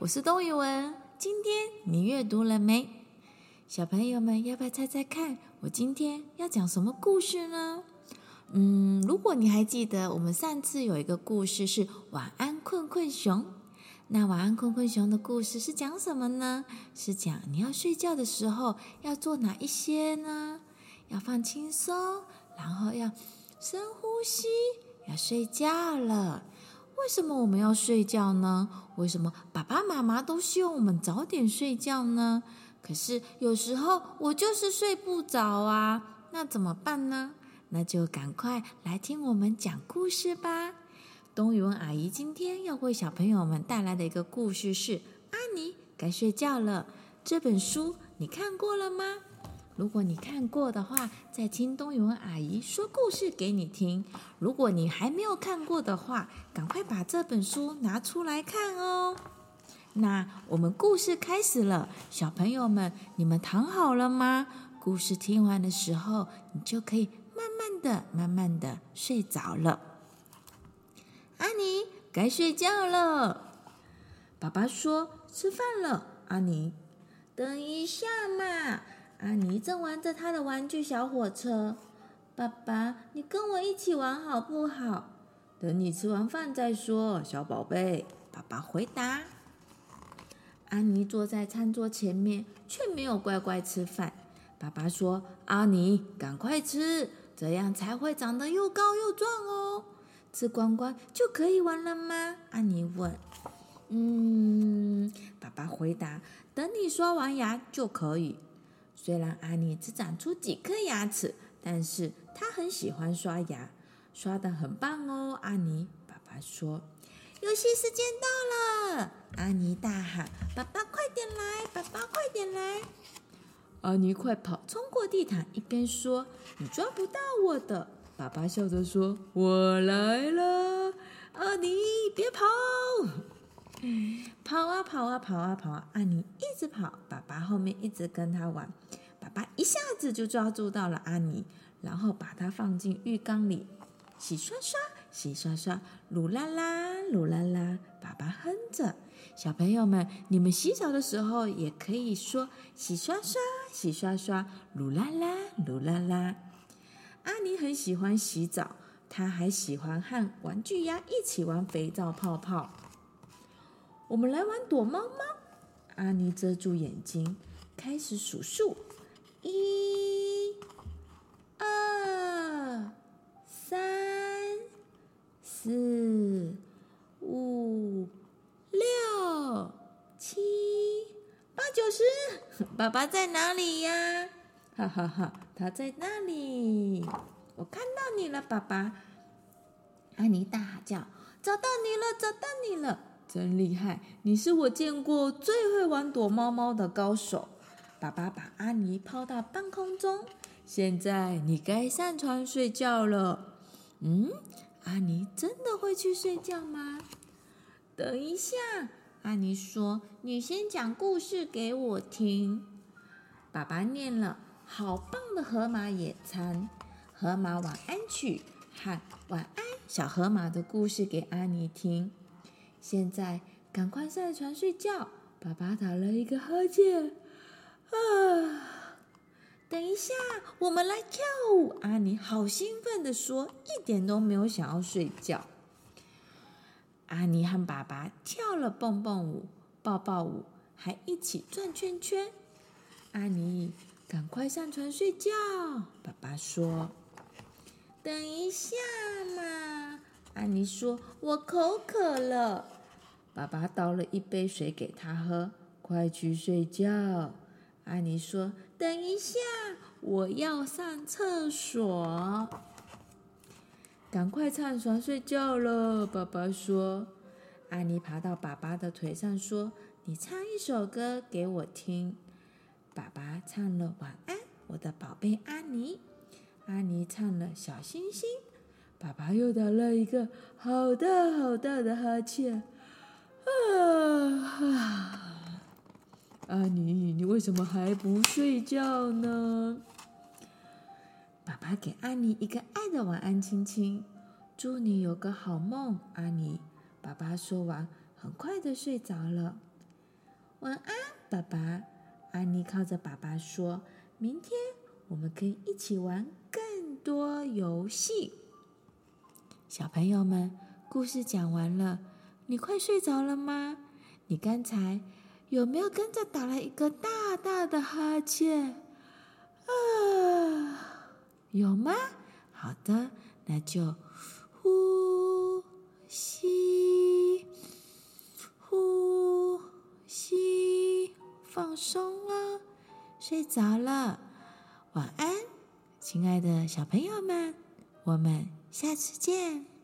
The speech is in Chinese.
我是东雨文。今天你阅读了没？小朋友们要不要猜猜看，我今天要讲什么故事呢？嗯，如果你还记得，我们上次有一个故事是晚安困困熊。那晚安困困熊的故事是讲什么呢？是讲你要睡觉的时候要做哪一些呢？要放轻松，然后要深呼吸，要睡觉了。为什么我们要睡觉呢？为什么爸爸妈妈都希望我们早点睡觉呢？可是有时候我就是睡不着啊，那怎么办呢？那就赶快来听我们讲故事吧。东雨文阿姨今天要为小朋友们带来的一个故事是《阿尼该睡觉了》。这本书你看过了吗？如果你看过的话，再听冬雨文阿姨说故事给你听。如果你还没有看过的话，赶快把这本书拿出来看哦。那我们故事开始了，小朋友们，你们躺好了吗？故事听完的时候，你就可以慢慢的、慢慢的睡着了。阿妮，该睡觉了。爸爸说：“吃饭了。”阿妮，等一下嘛。阿妮正玩着她的玩具小火车，爸爸，你跟我一起玩好不好？等你吃完饭再说，小宝贝。爸爸回答。阿妮坐在餐桌前面，却没有乖乖吃饭。爸爸说：“阿妮，赶快吃，这样才会长得又高又壮哦。吃光光就可以玩了吗？”阿妮问。嗯，爸爸回答：“等你刷完牙就可以。”虽然阿尼只长出几颗牙齿，但是他很喜欢刷牙，刷的很棒哦。阿尼，爸爸说：“游戏时间到了！”阿尼大喊：“爸爸快点来！爸爸快点来！”阿尼快跑，冲过地毯，一边说：“你抓不到我的。”爸爸笑着说：“我来了。”阿尼，别跑！跑啊跑啊跑啊跑啊！阿尼一直跑，爸爸后面一直跟他玩。一下子就抓住到了阿妮，然后把它放进浴缸里，洗刷刷，洗刷刷，噜啦啦，噜啦啦。爸爸哼着。小朋友们，你们洗澡的时候也可以说洗刷刷，洗刷刷，噜啦啦，噜啦啦。阿尼很喜欢洗澡，他还喜欢和玩具鸭一起玩肥皂泡泡。我们来玩躲猫猫。阿尼遮住眼睛，开始数数：一、二、三、四、五、六、七、八、九、十。爸爸在哪里呀？哈哈哈，他在那里。我看到你了，爸爸。阿妮大叫：“找到你了，找到你了！”真厉害！你是我见过最会玩躲猫猫的高手。爸爸把阿妮抛到半空中，现在你该上床睡觉了。嗯，阿妮真的会去睡觉吗？等一下，阿妮说：“你先讲故事给我听。”爸爸念了好棒的河马野餐、河马晚安曲和晚安小河马的故事给阿妮听。现在赶快上床睡觉。爸爸打了一个哈欠。啊！等一下，我们来跳舞。阿妮好兴奋的说，一点都没有想要睡觉。阿妮和爸爸跳了蹦蹦舞、抱抱舞，还一起转圈圈。阿妮，赶快上床睡觉。爸爸说：“等一下嘛。”阿妮说：“我口渴了。”爸爸倒了一杯水给他喝，快去睡觉。阿妮说：“等一下，我要上厕所。”赶快上床睡觉了，爸爸说。阿妮爬到爸爸的腿上说：“你唱一首歌给我听。”爸爸唱了《晚安，我的宝贝阿妮》。阿妮唱了《小星星》。爸爸又打了一个好大好大的哈欠。啊！阿妮，你为什么还不睡觉呢？爸爸给阿妮一个爱的晚安亲亲，祝你有个好梦，阿妮。爸爸说完，很快的睡着了。晚安，爸爸。阿妮靠着爸爸说：“明天我们可以一起玩更多游戏。”小朋友们，故事讲完了，你快睡着了吗？你刚才有没有跟着打了一个大大的哈欠？啊，有吗？好的，那就呼吸，呼吸，放松了，睡着了，晚安，亲爱的小朋友们，我们下次见。